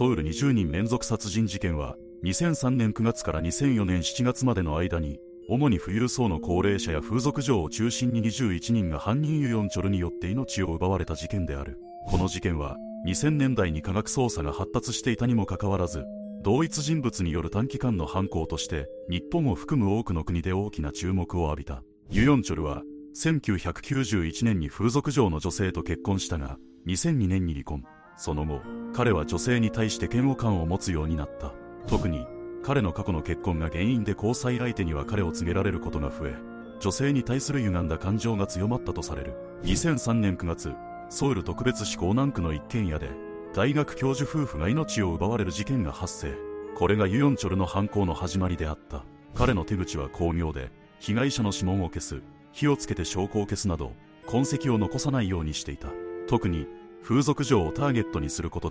ソウル20人連続殺人事件は、2003年9月から2004年7月までの間に、主に富裕層の高齢者や風俗嬢を中心に21人が犯人ユヨンチョルによって命を奪われた事件である。この事件は、2000年代に科学捜査が発達していたにもかかわらず、同一人物による短期間の犯行として、日本を含む多くの国で大きな注目を浴びた。ユヨンチョルは、1991年に風俗嬢の女性と結婚したが、2002年に離婚。その後、彼は女性に対して嫌悪感を持つようになった。特に、彼の過去の結婚が原因で交際相手には彼を告げられることが増え、女性に対する歪んだ感情が強まったとされる。2003年9月、ソウル特別市江南区の一軒家で、大学教授夫婦が命を奪われる事件が発生。これがユヨンチョルの犯行の始まりであった。彼の手口は巧妙で、被害者の指紋を消す、火をつけて証拠を消すなど、痕跡を残さないようにしていた。特に、風俗嬢をターゲットにすることで